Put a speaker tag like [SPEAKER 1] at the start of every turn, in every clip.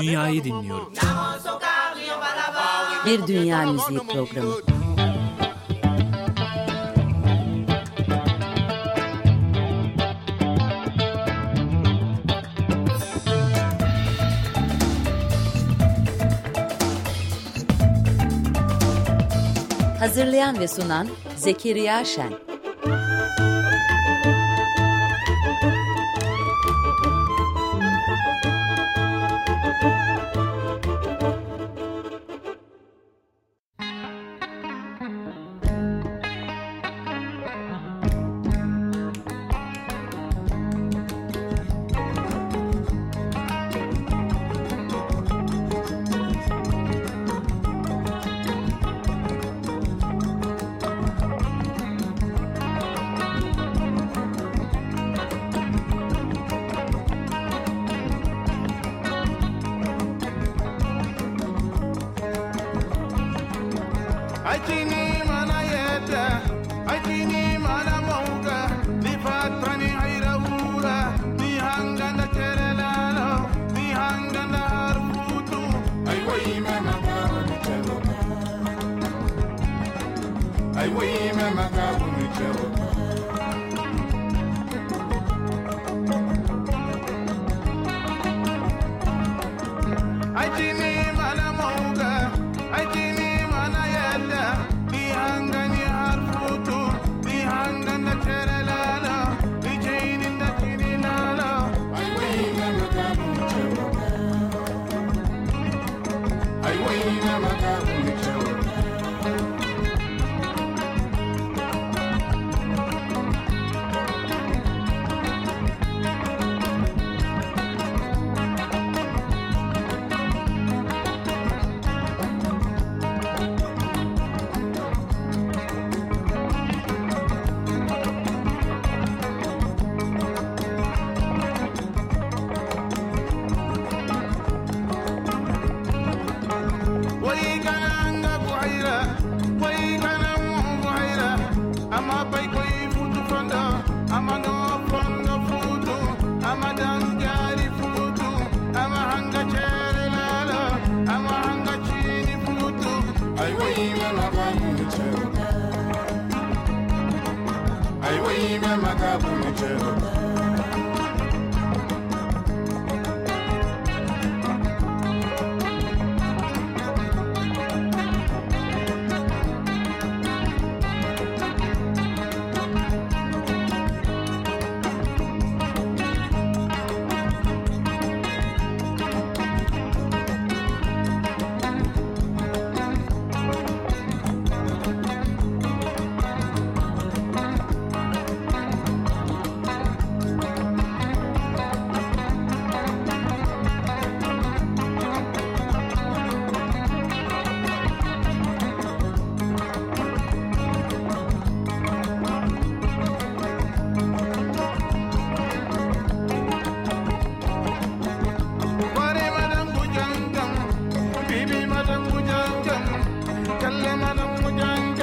[SPEAKER 1] Dünyayı dinliyorum.
[SPEAKER 2] Bir Dünya Müziği Programı. Hazırlayan ve sunan Zekeriya Şen. Wayne, I'm a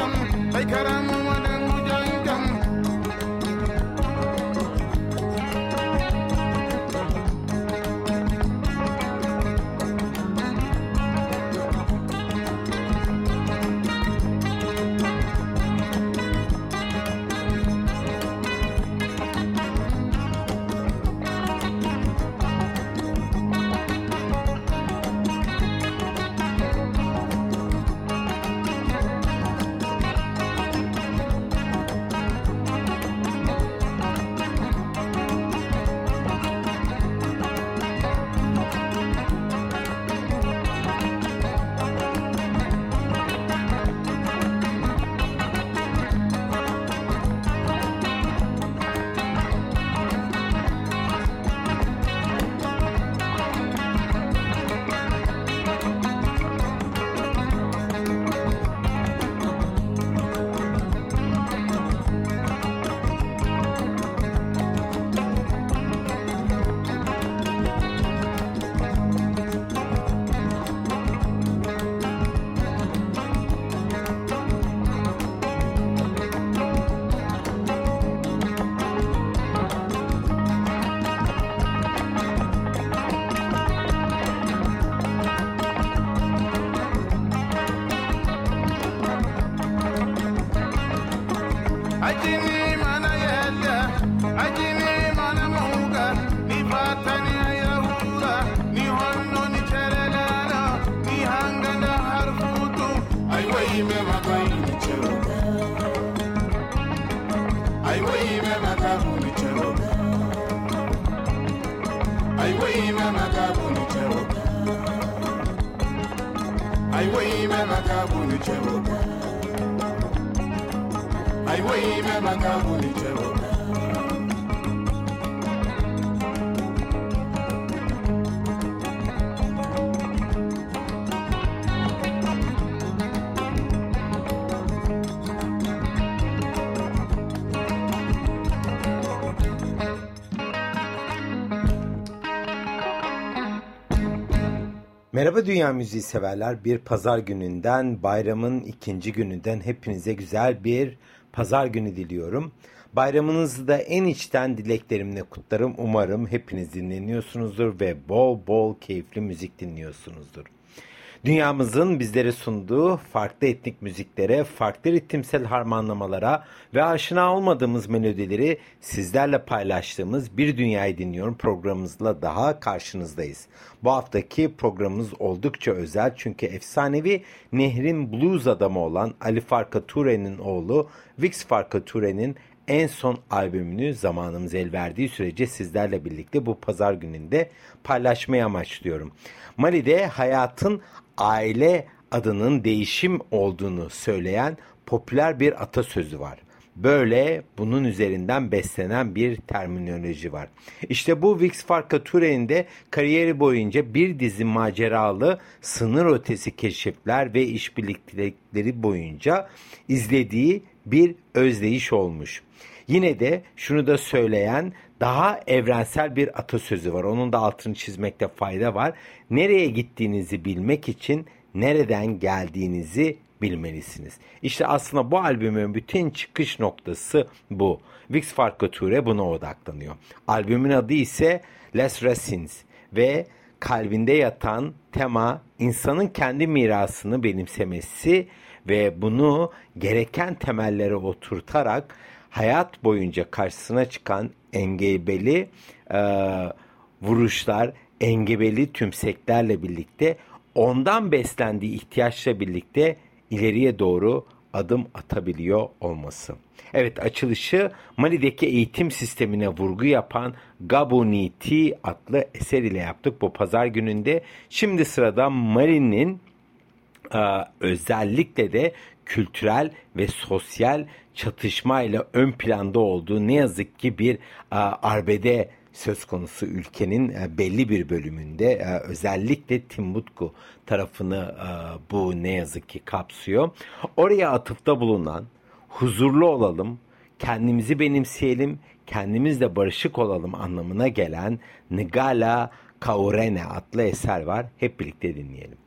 [SPEAKER 2] Baykaram, Baykaram. aiwime makabunu chewoka aiwime I chewoka my makabunu chewoka
[SPEAKER 3] Merhaba Dünya Müziği severler. Bir pazar gününden, bayramın ikinci gününden hepinize güzel bir pazar günü diliyorum. Bayramınızı da en içten dileklerimle kutlarım. Umarım hepiniz dinleniyorsunuzdur ve bol bol keyifli müzik dinliyorsunuzdur. Dünyamızın bizlere sunduğu farklı etnik müziklere, farklı ritimsel harmanlamalara ve aşina olmadığımız melodileri sizlerle paylaştığımız Bir Dünyayı Dinliyorum programımızla daha karşınızdayız. Bu haftaki programımız oldukça özel çünkü efsanevi Nehrin blues adamı olan Ali Farka Ture'nin oğlu Vix Farka Ture'nin en son albümünü zamanımız el verdiği sürece sizlerle birlikte bu pazar gününde paylaşmayı amaçlıyorum. Mali'de hayatın aile adının değişim olduğunu söyleyen popüler bir atasözü var. Böyle bunun üzerinden beslenen bir terminoloji var. İşte bu Vix Farkature'nin de kariyeri boyunca bir dizi maceralı sınır ötesi keşifler ve işbirlikleri boyunca izlediği bir özdeyiş olmuş. Yine de şunu da söyleyen daha evrensel bir atasözü var. Onun da altını çizmekte fayda var. Nereye gittiğinizi bilmek için nereden geldiğinizi bilmelisiniz. İşte aslında bu albümün bütün çıkış noktası bu. Vix Farkature buna odaklanıyor. Albümün adı ise Les Racines ve kalbinde yatan tema insanın kendi mirasını benimsemesi ve bunu gereken temellere oturtarak hayat boyunca karşısına çıkan engebeli e, vuruşlar, engebeli tümseklerle birlikte ondan beslendiği ihtiyaçla birlikte ileriye doğru adım atabiliyor olması. Evet açılışı Mali'deki eğitim sistemine vurgu yapan Gaboniti adlı eser ile yaptık bu pazar gününde. Şimdi sırada Mali'nin özellikle de kültürel ve sosyal çatışmayla ön planda olduğu ne yazık ki bir arbede söz konusu ülkenin e, belli bir bölümünde e, özellikle Timbuktu tarafını e, bu ne yazık ki kapsıyor. Oraya atıfta bulunan huzurlu olalım, kendimizi benimseyelim, kendimizle barışık olalım anlamına gelen Ngala Kaurene adlı eser var. Hep birlikte dinleyelim.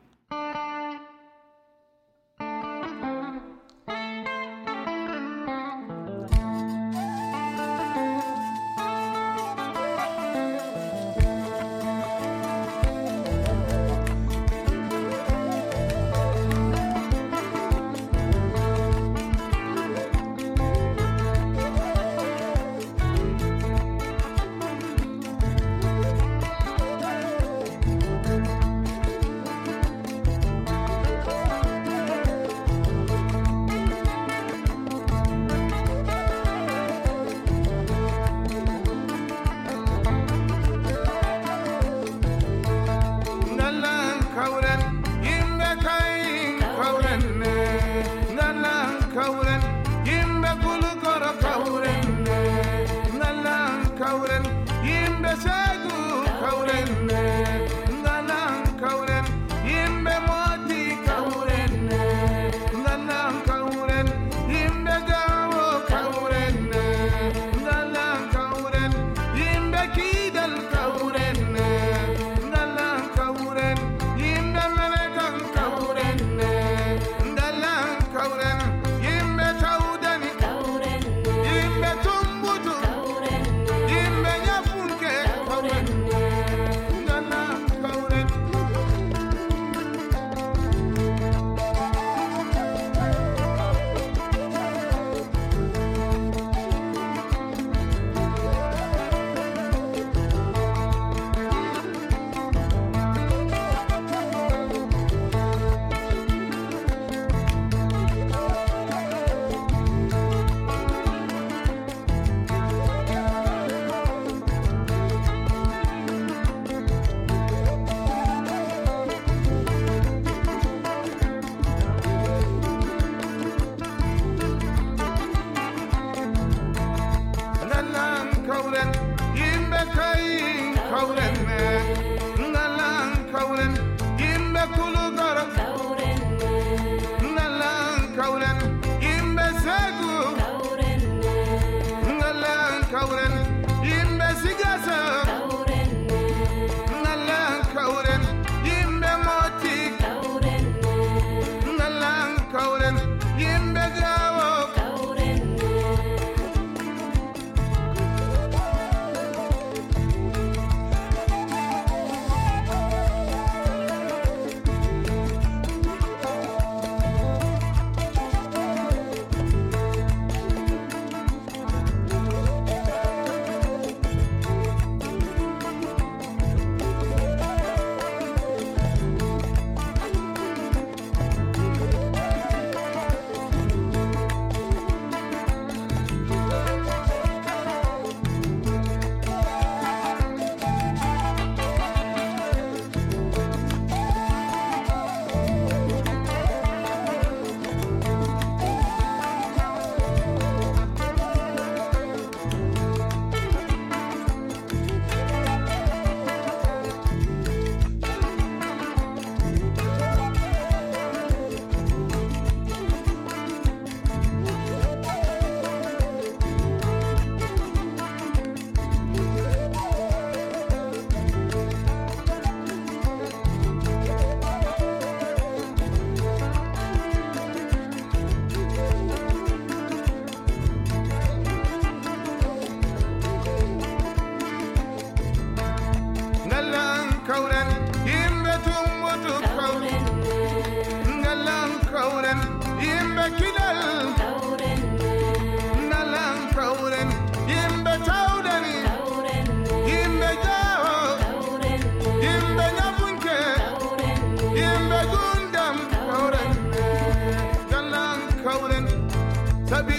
[SPEAKER 3] Tabi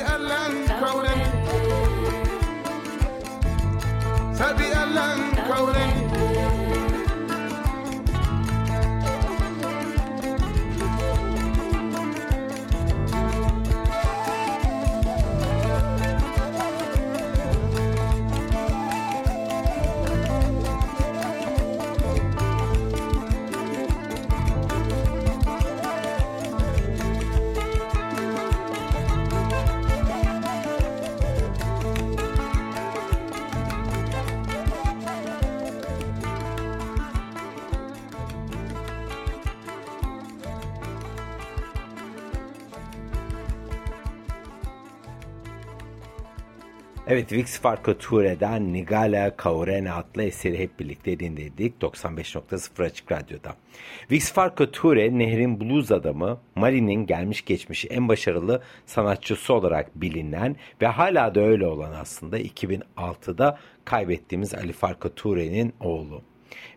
[SPEAKER 3] Evet Vix Farko Ture'den Nigala Kaurena adlı eseri hep birlikte dinledik 95.0 Açık Radyo'da. Vix Farko Ture nehrin blues adamı Mali'nin gelmiş geçmiş en başarılı sanatçısı olarak bilinen ve hala da öyle olan aslında 2006'da kaybettiğimiz Ali Farko Ture'nin oğlu.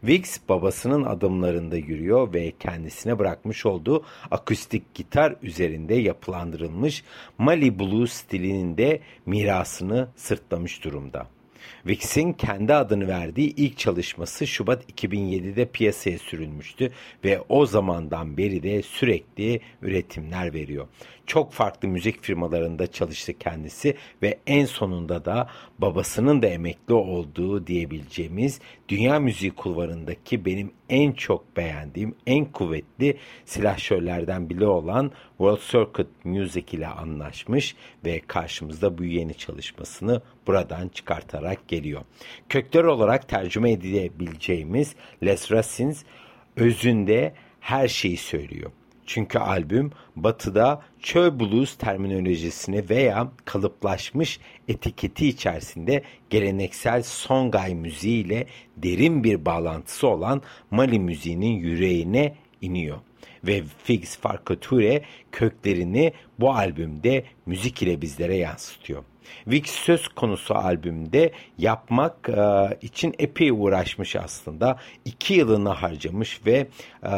[SPEAKER 3] Wix babasının adımlarında yürüyor ve kendisine bırakmış olduğu akustik gitar üzerinde yapılandırılmış Mali Blues stilinin de mirasını sırtlamış durumda. Wix'in kendi adını verdiği ilk çalışması Şubat 2007'de piyasaya sürülmüştü ve o zamandan beri de sürekli üretimler veriyor. Çok farklı müzik firmalarında çalıştı kendisi ve en sonunda da babasının da emekli olduğu diyebileceğimiz dünya müziği kulvarındaki benim en çok beğendiğim, en kuvvetli silahşörlerden biri olan World Circuit Music ile anlaşmış ve karşımızda bu yeni çalışmasını buradan çıkartarak geliyor. Kökler olarak tercüme edilebileceğimiz Les Racines özünde her şeyi söylüyor. Çünkü albüm batıda çöl blues terminolojisini veya kalıplaşmış etiketi içerisinde geleneksel songay müziği ile derin bir bağlantısı olan Mali müziğinin yüreğine iniyor. Ve Figs Farkature köklerini bu albümde müzik ile bizlere yansıtıyor. Vix söz konusu albümde yapmak e, için epey uğraşmış aslında. İki yılını harcamış ve e,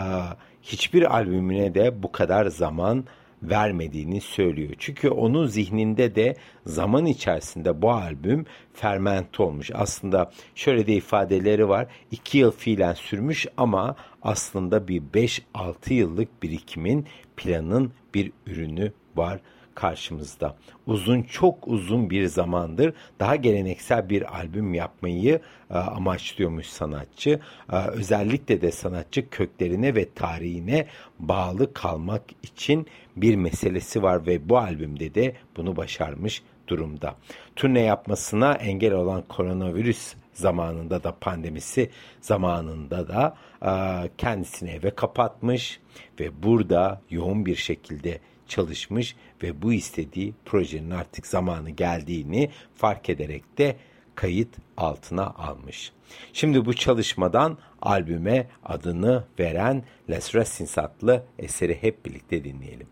[SPEAKER 3] hiçbir albümüne de bu kadar zaman vermediğini söylüyor. Çünkü onun zihninde de zaman içerisinde bu albüm fermente olmuş. Aslında şöyle de ifadeleri var. İki yıl fiilen sürmüş ama aslında bir 5-6 yıllık birikimin planın bir ürünü var karşımızda. Uzun çok uzun bir zamandır daha geleneksel bir albüm yapmayı e, amaçlıyormuş sanatçı. E, özellikle de sanatçı köklerine ve tarihine bağlı kalmak için bir meselesi var ve bu albümde de bunu başarmış durumda. Turne yapmasına engel olan koronavirüs zamanında da pandemisi zamanında da e, kendisini eve kapatmış ve burada yoğun bir şekilde çalışmış ve bu istediği projenin artık zamanı geldiğini fark ederek de kayıt altına almış. Şimdi bu çalışmadan albüme adını veren Les Racines adlı eseri hep birlikte dinleyelim.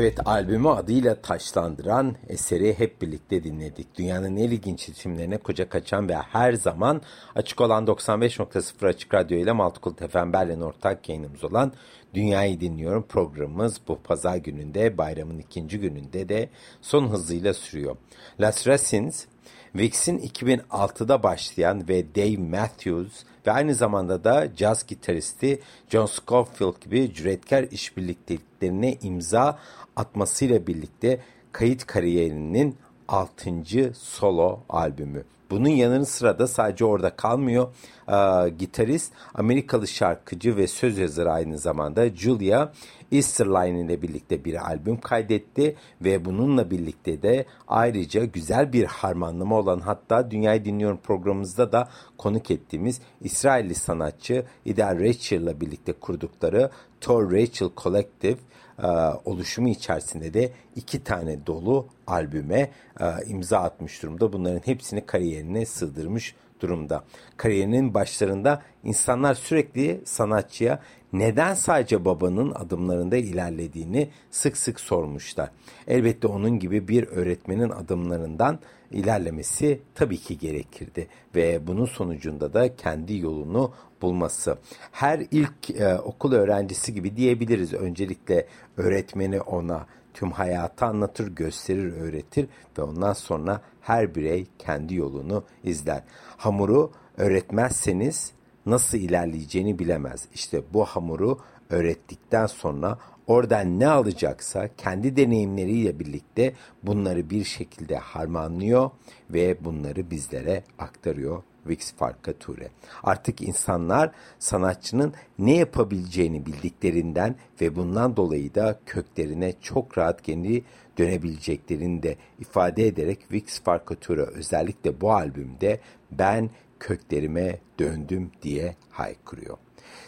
[SPEAKER 3] Evet albümü adıyla taşlandıran eseri hep birlikte dinledik. Dünyanın en ilginç isimlerine koca kaçan ve her zaman açık olan 95.0 Açık Radyo ile Maltıkult FM Berlin ortak yayınımız olan Dünyayı Dinliyorum programımız bu pazar gününde bayramın ikinci gününde de son hızıyla sürüyor. Las Racines Vix'in 2006'da başlayan ve Dave Matthews ve aynı zamanda da caz gitaristi John Scofield gibi cüretkar işbirlikteliklerine imza atmasıyla birlikte kayıt kariyerinin 6. solo albümü. Bunun yanı sıra da sadece orada kalmıyor. Ee, gitarist, Amerikalı şarkıcı ve söz yazarı aynı zamanda Julia Easterline ile birlikte bir albüm kaydetti ve bununla birlikte de ayrıca güzel bir harmanlama olan hatta Dünyayı Dinliyorum programımızda da konuk ettiğimiz İsrailli sanatçı Ida Rachel ile birlikte kurdukları Tor Rachel Collective e, oluşumu içerisinde de iki tane dolu albüme e, imza atmış durumda. Bunların hepsini kariyerine sığdırmış durumda. Kariyerinin başlarında insanlar sürekli sanatçıya neden sadece babanın adımlarında ilerlediğini sık sık sormuşlar. Elbette onun gibi bir öğretmenin adımlarından ilerlemesi tabii ki gerekirdi ve bunun sonucunda da kendi yolunu bulması. Her ilk e, okul öğrencisi gibi diyebiliriz. Öncelikle öğretmeni ona tüm hayatı anlatır, gösterir, öğretir ve ondan sonra her birey kendi yolunu izler. Hamuru öğretmezseniz nasıl ilerleyeceğini bilemez. İşte bu hamuru öğrettikten sonra oradan ne alacaksa kendi deneyimleriyle birlikte bunları bir şekilde harmanlıyor ve bunları bizlere aktarıyor Vix Farkature. Artık insanlar sanatçının ne yapabileceğini bildiklerinden ve bundan dolayı da köklerine çok rahat kendi dönebileceklerini de ifade ederek Vix Farkature özellikle bu albümde ben köklerime döndüm diye haykırıyor.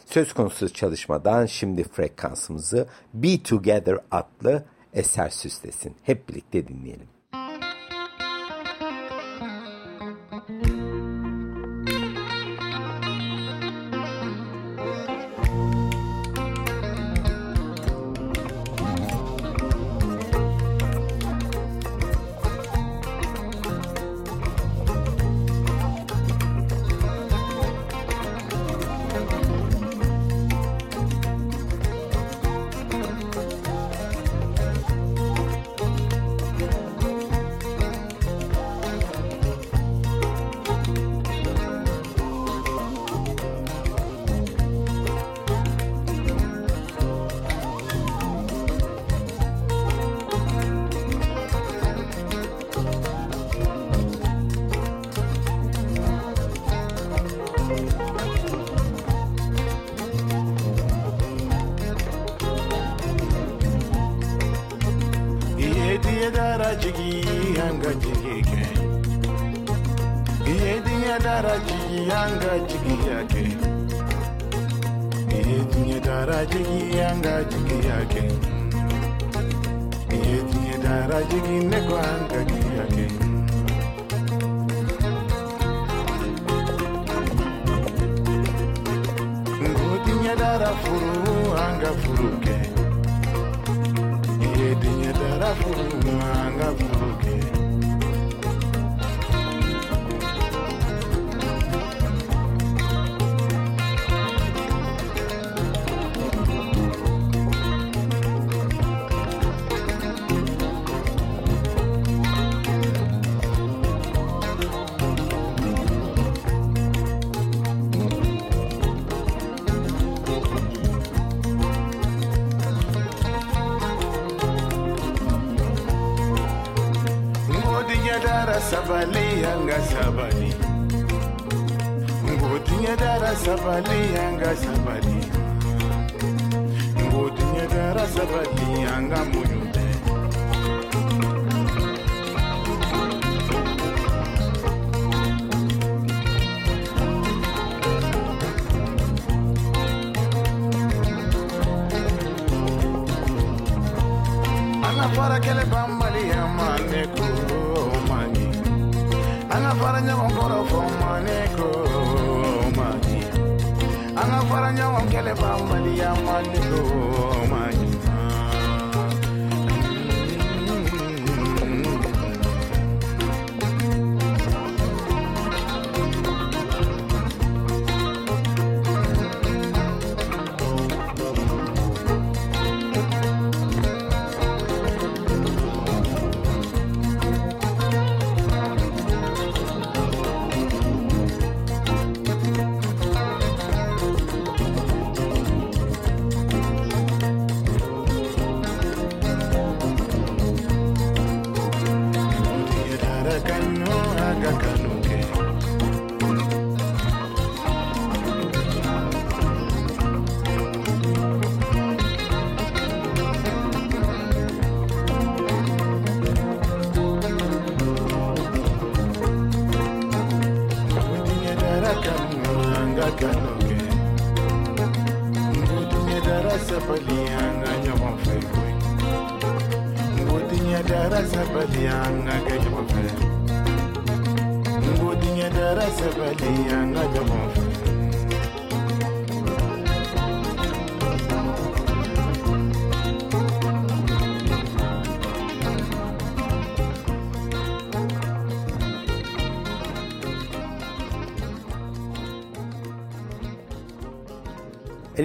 [SPEAKER 3] Söz konusu çalışmadan şimdi frekansımızı Be Together adlı eser süslesin. Hep birlikte dinleyelim.
[SPEAKER 2] digging the ground again. Ngodinya dara furu anga furuke. Iye dinya dara furu anga furuke. Fani Angasa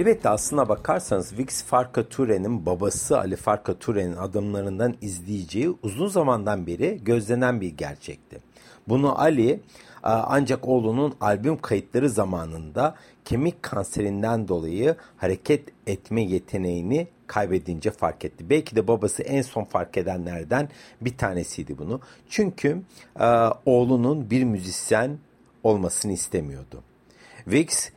[SPEAKER 3] Elbette aslına bakarsanız Vix Farkature'nin babası Ali Farkature'nin adımlarından izleyeceği uzun zamandan beri gözlenen bir gerçekti. Bunu Ali e, ancak oğlunun albüm kayıtları zamanında kemik kanserinden dolayı hareket etme yeteneğini kaybedince fark etti. Belki de babası en son fark edenlerden bir tanesiydi bunu. Çünkü e, oğlunun bir müzisyen olmasını istemiyordu. Vix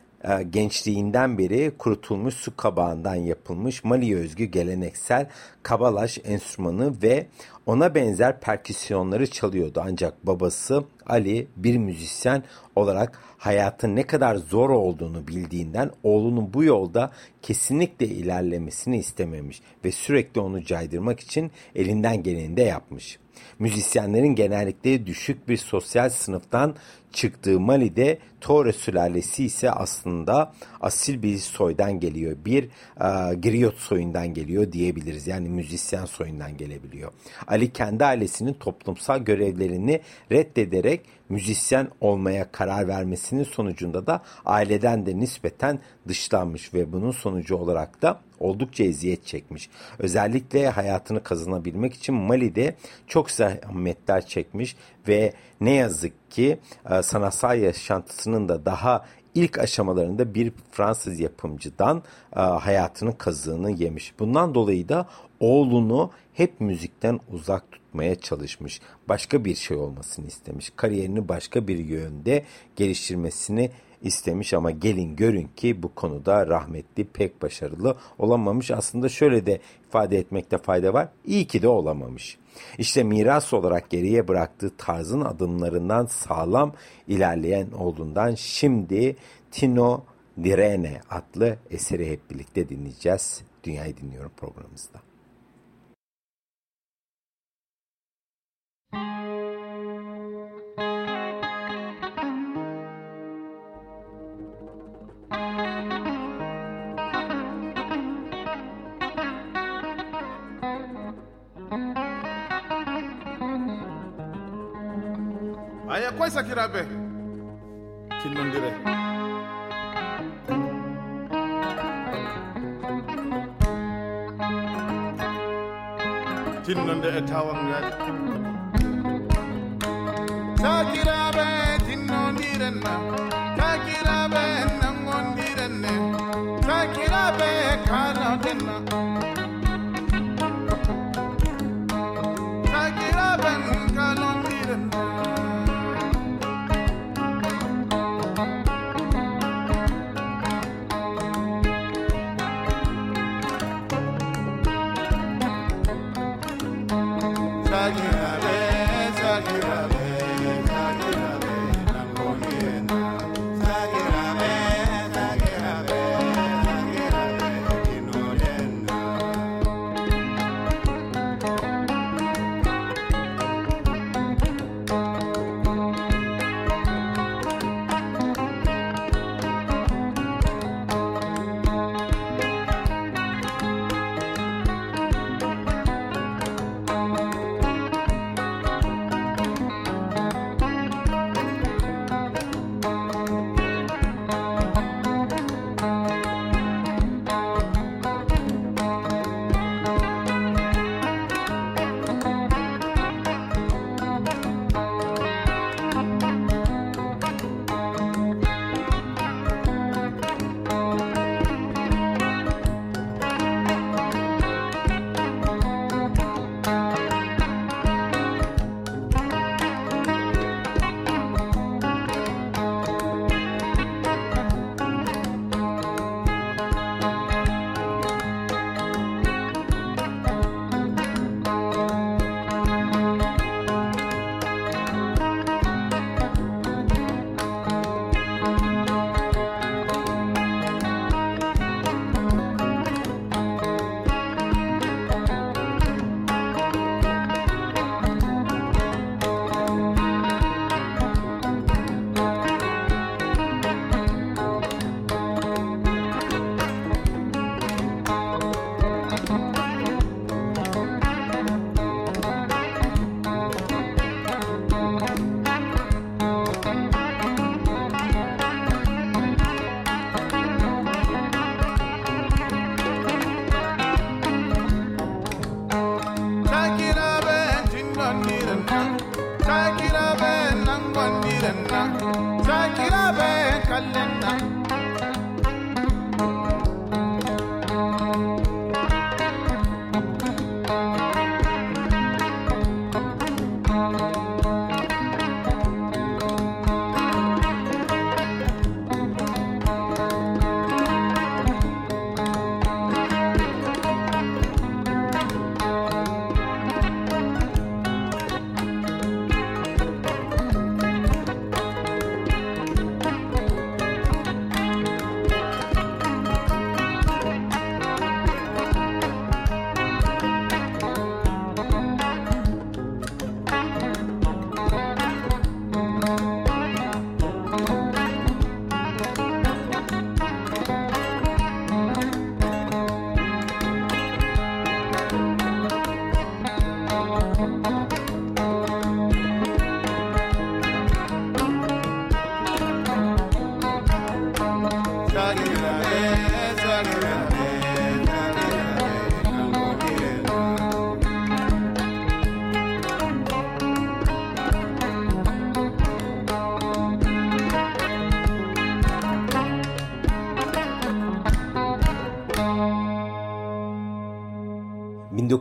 [SPEAKER 3] gençliğinden beri kurutulmuş su kabağından yapılmış Mali'ye özgü geleneksel kabalaş enstrümanı ve ona benzer perküsyonları çalıyordu. Ancak babası Ali bir müzisyen olarak hayatın ne kadar zor olduğunu bildiğinden oğlunun bu yolda kesinlikle ilerlemesini istememiş ve sürekli onu caydırmak için elinden geleni de yapmış. Müzisyenlerin genellikle düşük bir sosyal sınıftan çıktığı Mali'de Torre sülalesi ise aslında asil bir soydan geliyor. Bir e, Griot soyundan geliyor diyebiliriz. Yani müzisyen soyundan gelebiliyor. Ali kendi ailesinin toplumsal görevlerini reddederek müzisyen olmaya karar vermesinin sonucunda da aileden de nispeten dışlanmış ve bunun sonucu olarak da oldukça eziyet çekmiş. Özellikle hayatını kazanabilmek için Mali'de çok zahmetler çekmiş ve ne yazık ki e, sanatsal yaşantısının da daha ilk aşamalarında bir Fransız yapımcıdan e, hayatının kazığını yemiş. Bundan dolayı da oğlunu hep müzikten uzak tutmaya çalışmış. Başka bir şey olmasını istemiş. Kariyerini başka bir yönde geliştirmesini istemiş ama gelin görün ki bu konuda rahmetli pek başarılı olamamış. Aslında şöyle de ifade etmekte fayda var. İyi ki de olamamış. İşte miras olarak geriye bıraktığı tarzın adımlarından sağlam ilerleyen olduğundan şimdi Tino Direne adlı eseri hep birlikte dinleyeceğiz. Dünyayı dinliyorum programımızda.
[SPEAKER 2] koysa kiraɓe kinnodire tinnode e tawal ngaji sakiraɓe tinnodirenma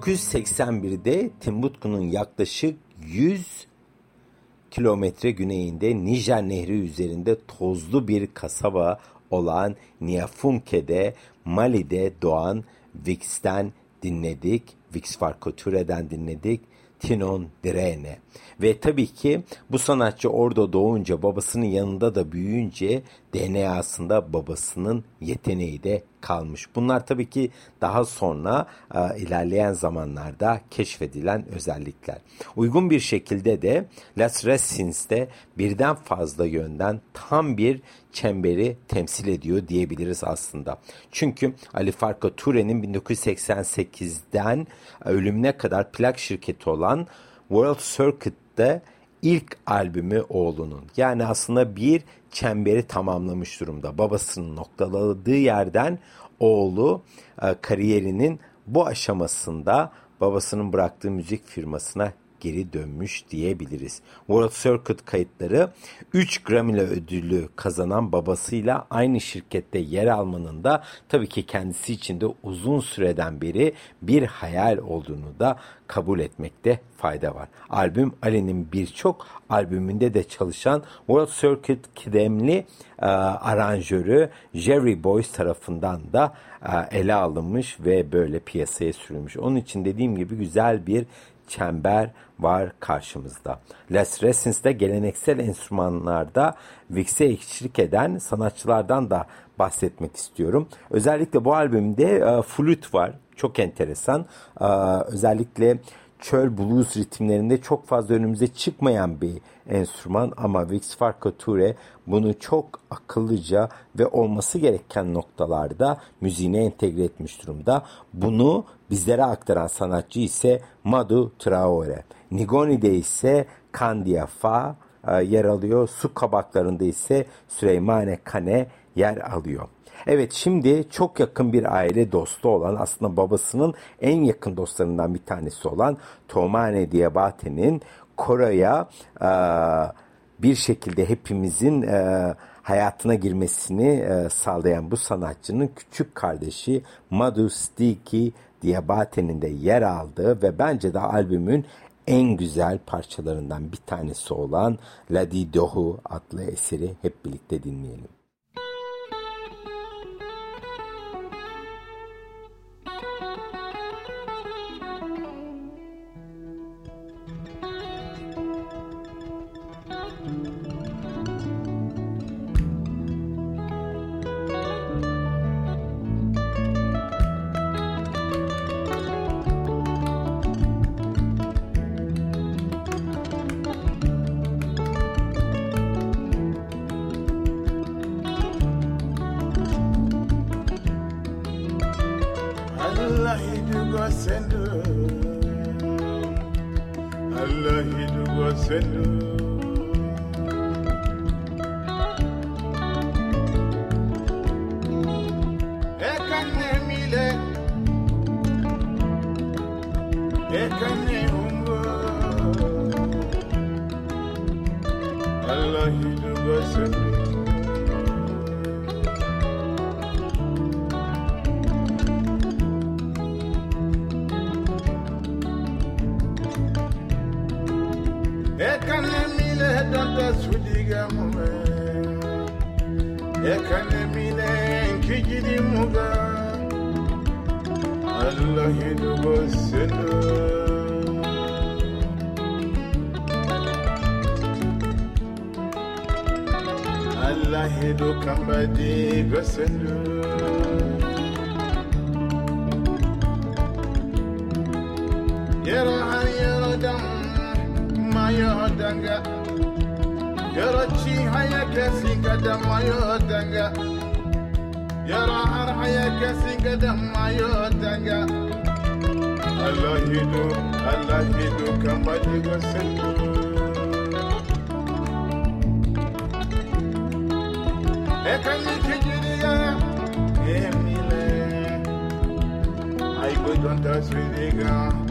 [SPEAKER 3] ...1981'de Timbuktu'nun yaklaşık 100 kilometre güneyinde Nijer Nehri üzerinde tozlu bir kasaba olan Niafunke'de Mali'de doğan Vix'ten dinledik. Vix Farkoture'den dinledik. Tinon Direne. Ve tabii ki bu sanatçı orada doğunca babasının yanında da büyüyünce DNA'sında babasının yeteneği de kalmış. Bunlar tabii ki daha sonra e, ilerleyen zamanlarda keşfedilen özellikler. Uygun bir şekilde de Las Resins'te birden fazla yönden tam bir çemberi temsil ediyor diyebiliriz aslında. Çünkü Ali Farka Ture'nin 1988'den ölümüne kadar plak şirketi olan World Circuit'te ilk albümü oğlunun. Yani aslında bir çemberi tamamlamış durumda. Babasının noktaladığı yerden oğlu e, kariyerinin bu aşamasında babasının bıraktığı müzik firmasına geri dönmüş diyebiliriz. World Circuit kayıtları 3 Grammy ödülü kazanan babasıyla aynı şirkette yer almanın da tabii ki kendisi için de uzun süreden beri bir hayal olduğunu da kabul etmekte fayda var. Albüm Ali'nin birçok albümünde de çalışan World Circuit kıdemli e, aranjörü Jerry Boyce tarafından da e, ele alınmış ve böyle piyasaya sürülmüş. Onun için dediğim gibi güzel bir çember var karşımızda. Les Resins'te geleneksel enstrümanlarda Vix'e eşlik eden sanatçılardan da bahsetmek istiyorum. Özellikle bu albümde e, flüt var. Çok enteresan. E, özellikle çöl blues ritimlerinde çok fazla önümüze çıkmayan bir enstrüman ama Vix Farkature bunu çok akıllıca ve olması gereken noktalarda müziğine entegre etmiş durumda. Bunu bizlere aktaran sanatçı ise Madu Traore. Nigoni'de ise Kandia Fa e, yer alıyor. Su kabaklarında ise Süleymane Kane yer alıyor. Evet şimdi çok yakın bir aile dostu olan aslında babasının en yakın dostlarından bir tanesi olan Tomane Diabate'nin Koray'a e, bir şekilde hepimizin e, hayatına girmesini e, sağlayan bu sanatçının küçük kardeşi Madhu Stiki Diabate'nin de yer aldığı ve bence de albümün en güzel parçalarından bir tanesi olan Ladi Dohu adlı eseri hep birlikte dinleyelim.
[SPEAKER 2] Yes, you. Yero han yero dam mayo danga Yero chi haya kesi kada mayo danga Yero har haya kesi kada mayo danga Allah hidu Allah hidu kamadi gosendu se negar.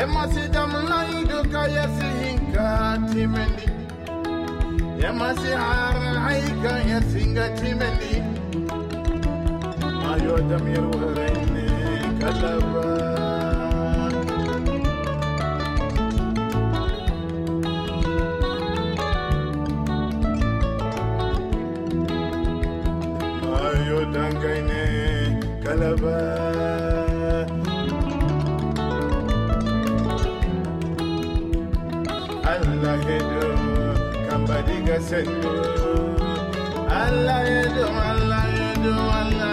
[SPEAKER 2] yemasidamu naiduka yasinga timendi. Yemasihara aika yasinga timendi. Ayo damir waraine kalaba ayo dangaine kalaba kese Allah Allah Allah Allah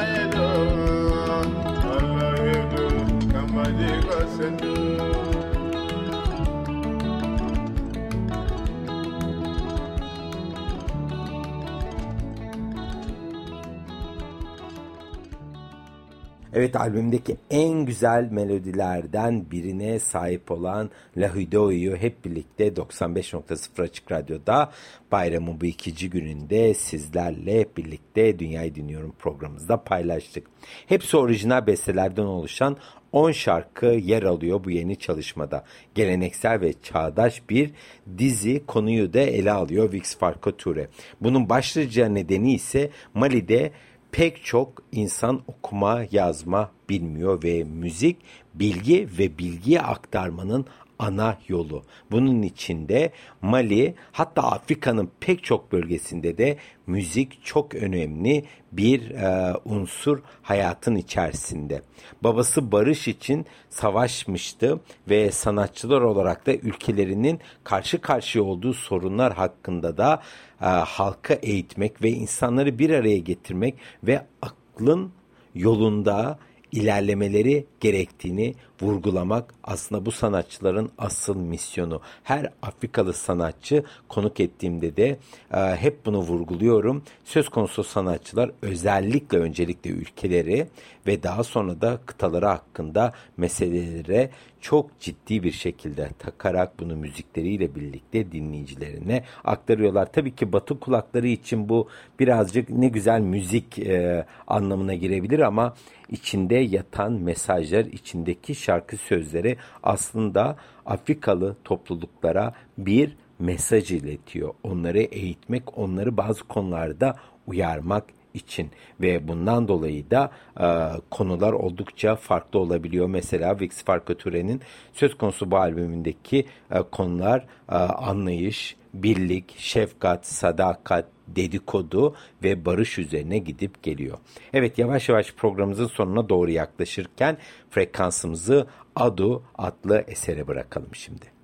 [SPEAKER 3] Evet albümdeki en güzel melodilerden birine sahip olan La Hudo'yu hep birlikte 95.0 Açık Radyo'da bayramın bu ikinci gününde sizlerle hep birlikte Dünyayı Dinliyorum programımızda paylaştık. Hepsi orijinal bestelerden oluşan 10 şarkı yer alıyor bu yeni çalışmada. Geleneksel ve çağdaş bir dizi konuyu da ele alıyor Vix Farka Ture. Bunun başlıca nedeni ise Mali'de pek çok insan okuma yazma bilmiyor ve müzik bilgi ve bilgiye aktarmanın ana yolu. Bunun içinde Mali hatta Afrika'nın pek çok bölgesinde de müzik çok önemli bir e, unsur hayatın içerisinde. Babası barış için savaşmıştı ve sanatçılar olarak da ülkelerinin karşı karşıya olduğu sorunlar hakkında da e, halka eğitmek ve insanları bir araya getirmek ve aklın yolunda ilerlemeleri gerektiğini vurgulamak aslında bu sanatçıların asıl misyonu. Her Afrikalı sanatçı konuk ettiğimde de e, hep bunu vurguluyorum. Söz konusu sanatçılar özellikle öncelikle ülkeleri ve daha sonra da kıtaları hakkında meselelere çok ciddi bir şekilde takarak bunu müzikleriyle birlikte dinleyicilerine aktarıyorlar. Tabii ki batı kulakları için bu birazcık ne güzel müzik e, anlamına girebilir ama içinde yatan mesajlar, içindeki şarkı sözleri aslında Afrikalı topluluklara bir mesaj iletiyor. Onları eğitmek, onları bazı konularda uyarmak için ve bundan dolayı da e, konular oldukça farklı olabiliyor. Mesela Vix Farkature'nin söz konusu bu albümündeki e, konular e, anlayış, birlik, şefkat, sadakat, dedikodu ve barış üzerine gidip geliyor. Evet yavaş yavaş programımızın sonuna doğru yaklaşırken frekansımızı Adu adlı esere bırakalım şimdi.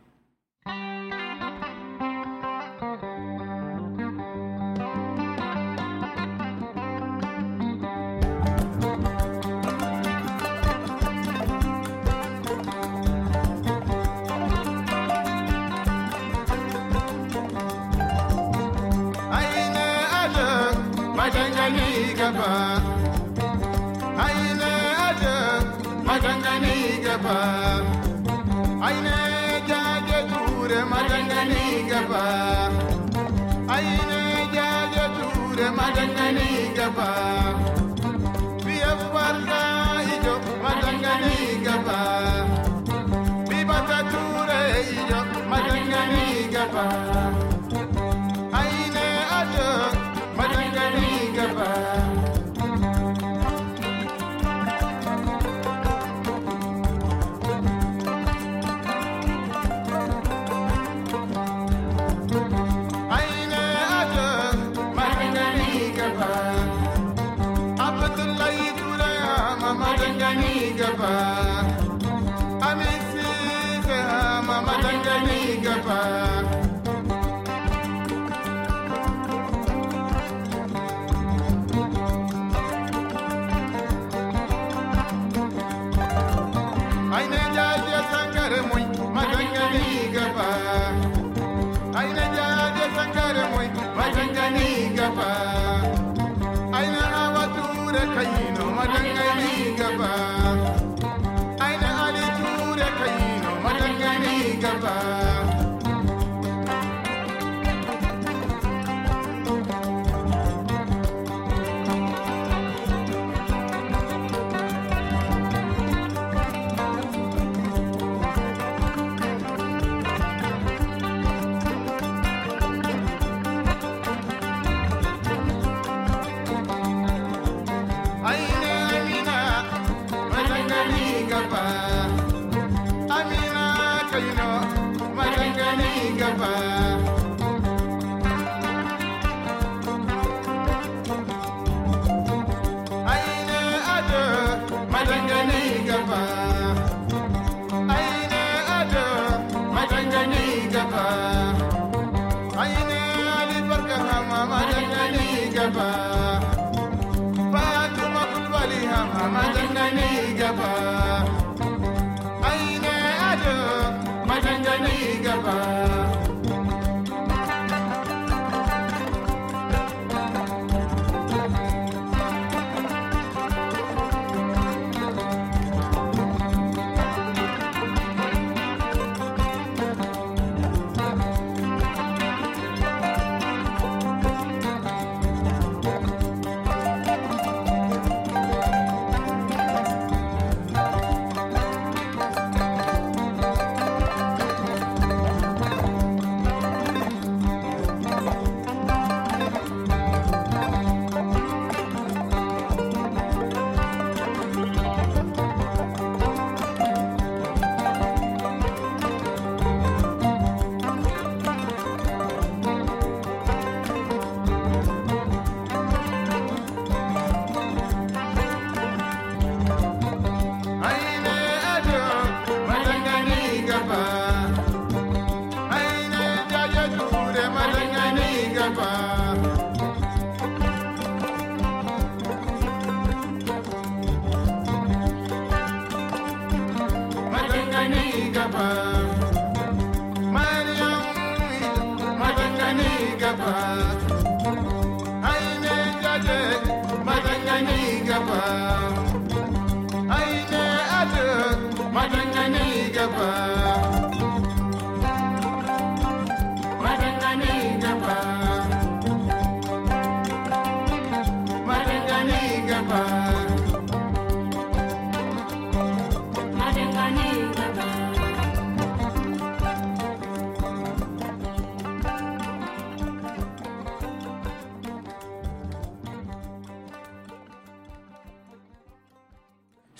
[SPEAKER 2] gurgurama danganii gabaa.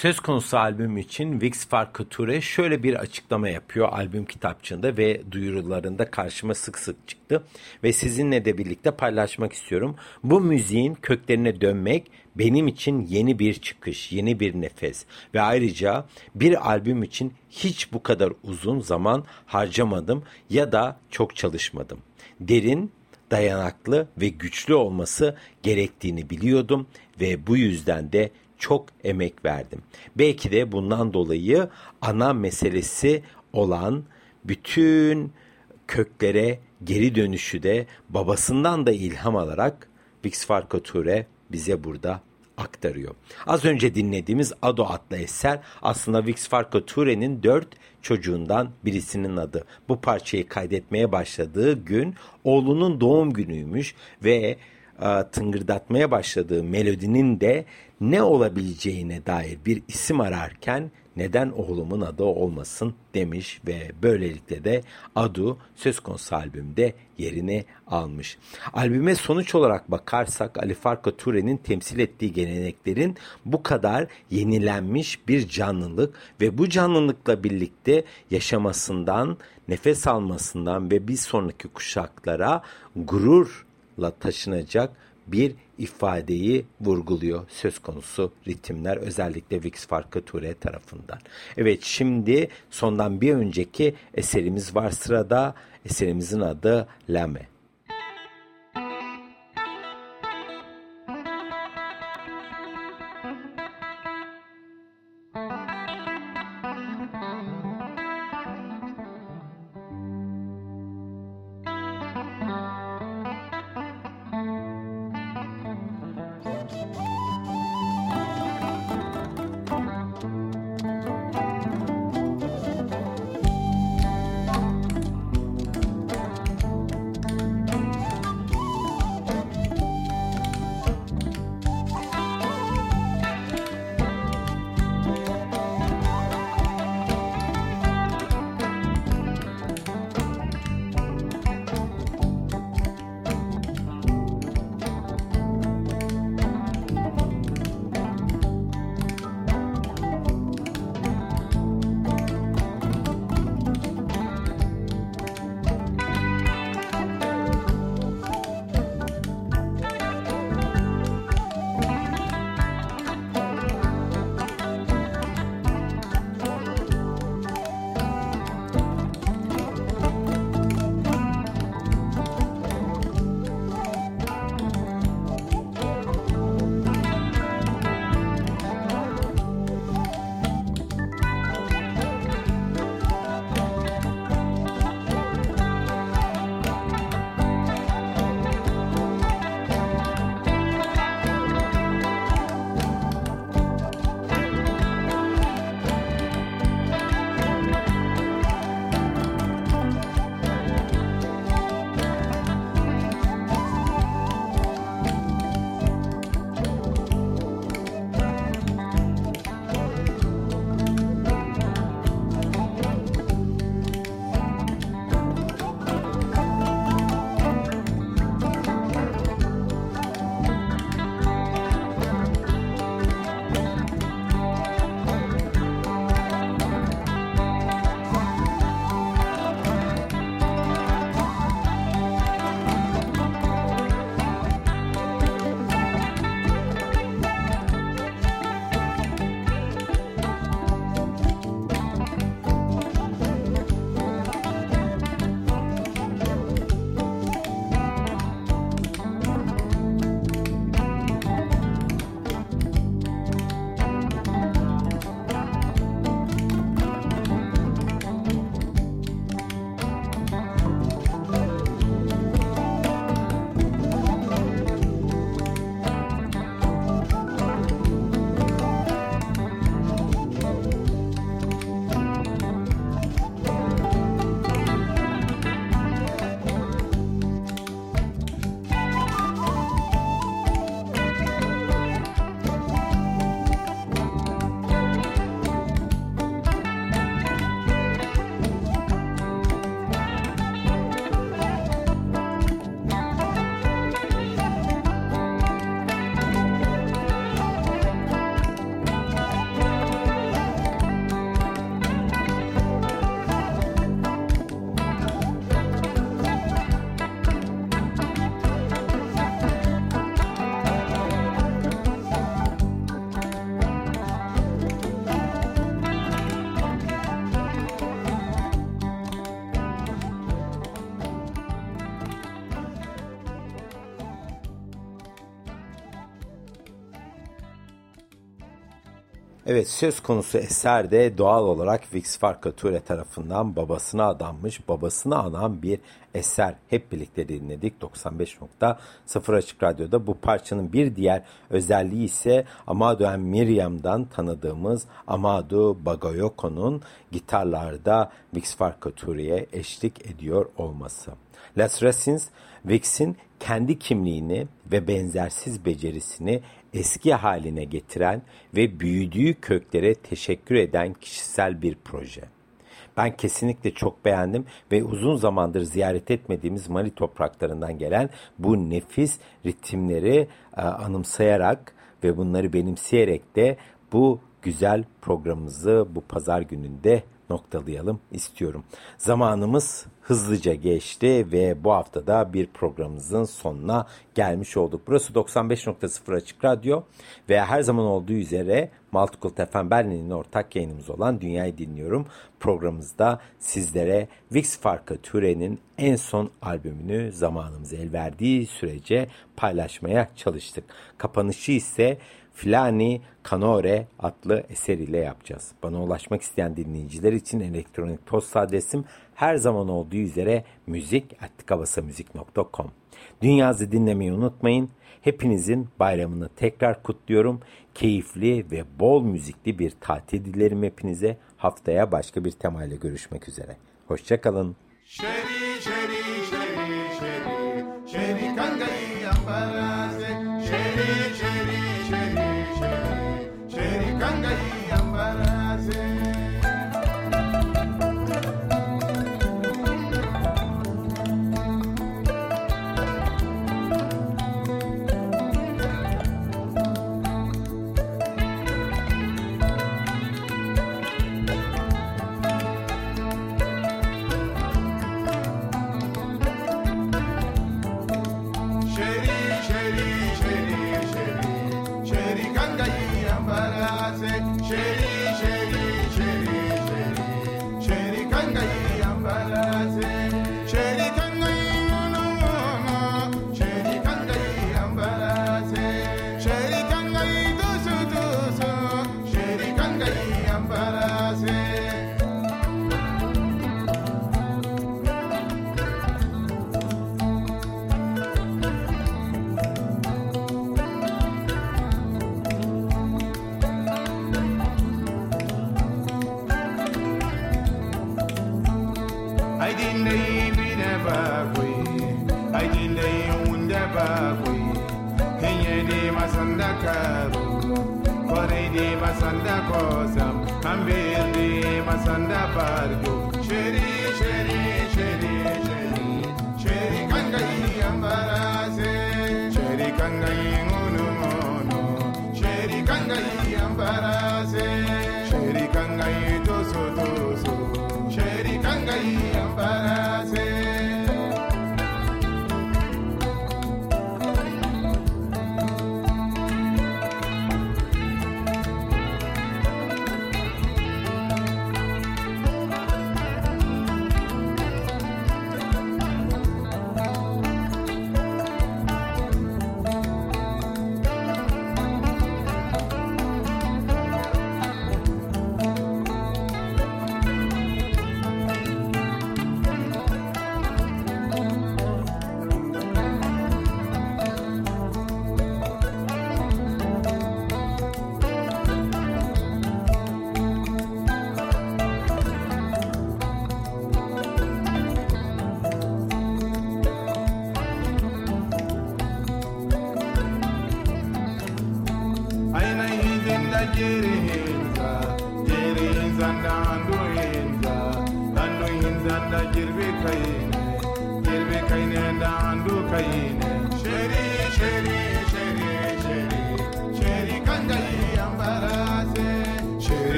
[SPEAKER 3] Söz konusu albüm için Vix Farkı Ture şöyle bir açıklama yapıyor albüm kitapçığında ve duyurularında karşıma sık sık çıktı ve sizinle de birlikte paylaşmak istiyorum. Bu müziğin köklerine dönmek benim için yeni bir çıkış, yeni bir nefes ve ayrıca bir albüm için hiç bu kadar uzun zaman harcamadım ya da çok çalışmadım. Derin, dayanaklı ve güçlü olması gerektiğini biliyordum ve bu yüzden de çok emek verdim. Belki de bundan dolayı ana meselesi olan bütün köklere geri dönüşü de babasından da ilham alarak Vix Farka Ture bize burada aktarıyor. Az önce dinlediğimiz Ado adlı eser aslında Vix Farka Ture'nin dört çocuğundan birisinin adı. Bu parçayı kaydetmeye başladığı gün oğlunun doğum günüymüş ve e, tıngırdatmaya başladığı melodinin de ne olabileceğine dair bir isim ararken neden oğlumun adı olmasın demiş ve böylelikle de Adu söz konusu albümde yerini almış. Albüme sonuç olarak bakarsak Ali Farka Ture'nin temsil ettiği geleneklerin bu kadar yenilenmiş bir canlılık ve bu canlılıkla birlikte yaşamasından, nefes almasından ve bir sonraki kuşaklara gururla taşınacak bir ifadeyi vurguluyor söz konusu ritimler özellikle Vix Farka Ture tarafından. Evet şimdi sondan bir önceki eserimiz var sırada eserimizin adı Lame. Evet söz konusu eser de doğal olarak Vix Farkature tarafından babasına adanmış, babasına anan bir eser. Hep birlikte dinledik 95.0 Açık Radyo'da. Bu parçanın bir diğer özelliği ise Amado and Miriam'dan tanıdığımız Amado Bagayoko'nun gitarlarda Vix Farkature'ye eşlik ediyor olması. Las Racines, Vix'in kendi kimliğini ve benzersiz becerisini eski haline getiren ve büyüdüğü köklere teşekkür eden kişisel bir proje. Ben kesinlikle çok beğendim ve uzun zamandır ziyaret etmediğimiz Mali topraklarından gelen bu nefis ritimleri e, anımsayarak ve bunları benimseyerek de bu güzel programımızı bu pazar gününde noktalayalım istiyorum. Zamanımız hızlıca geçti ve bu haftada bir programımızın sonuna gelmiş olduk. Burası 95.0 Açık Radyo ve her zaman olduğu üzere Multicult FM Berlin'in ortak yayınımız olan Dünyayı Dinliyorum programımızda sizlere Vix Farka Türe'nin en son albümünü zamanımız el verdiği sürece paylaşmaya çalıştık. Kapanışı ise Flani Canore adlı eseriyle yapacağız. Bana ulaşmak isteyen dinleyiciler için elektronik posta adresim her zaman olduğu üzere müzik.kabasamüzik.com Dünyazı dinlemeyi unutmayın. Hepinizin bayramını tekrar kutluyorum. Keyifli ve bol müzikli bir tatil dilerim hepinize. Haftaya başka bir temayla görüşmek üzere. Hoşçakalın. Şeri,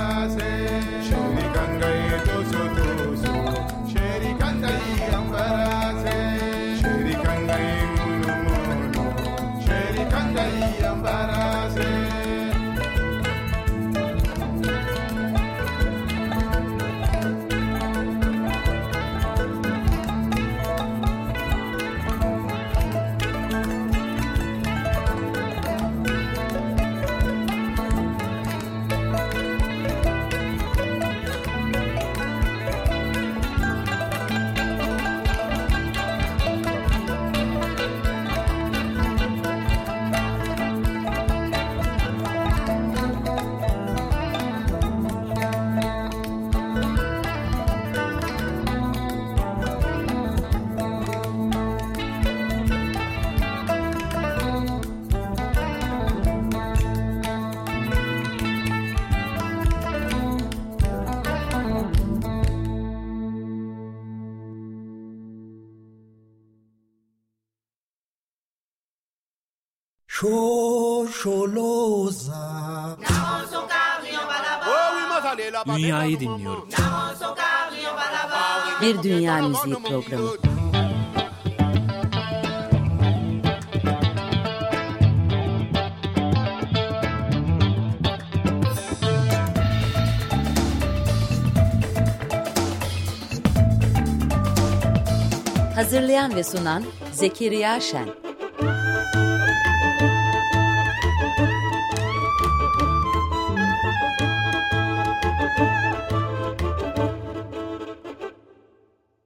[SPEAKER 3] Show me Gangaya.
[SPEAKER 4] Şoşoloza. Dünyayı dinliyorum.
[SPEAKER 1] Bir Dünya Müziği Programı. Hazırlayan ve sunan Zekeriya Şen.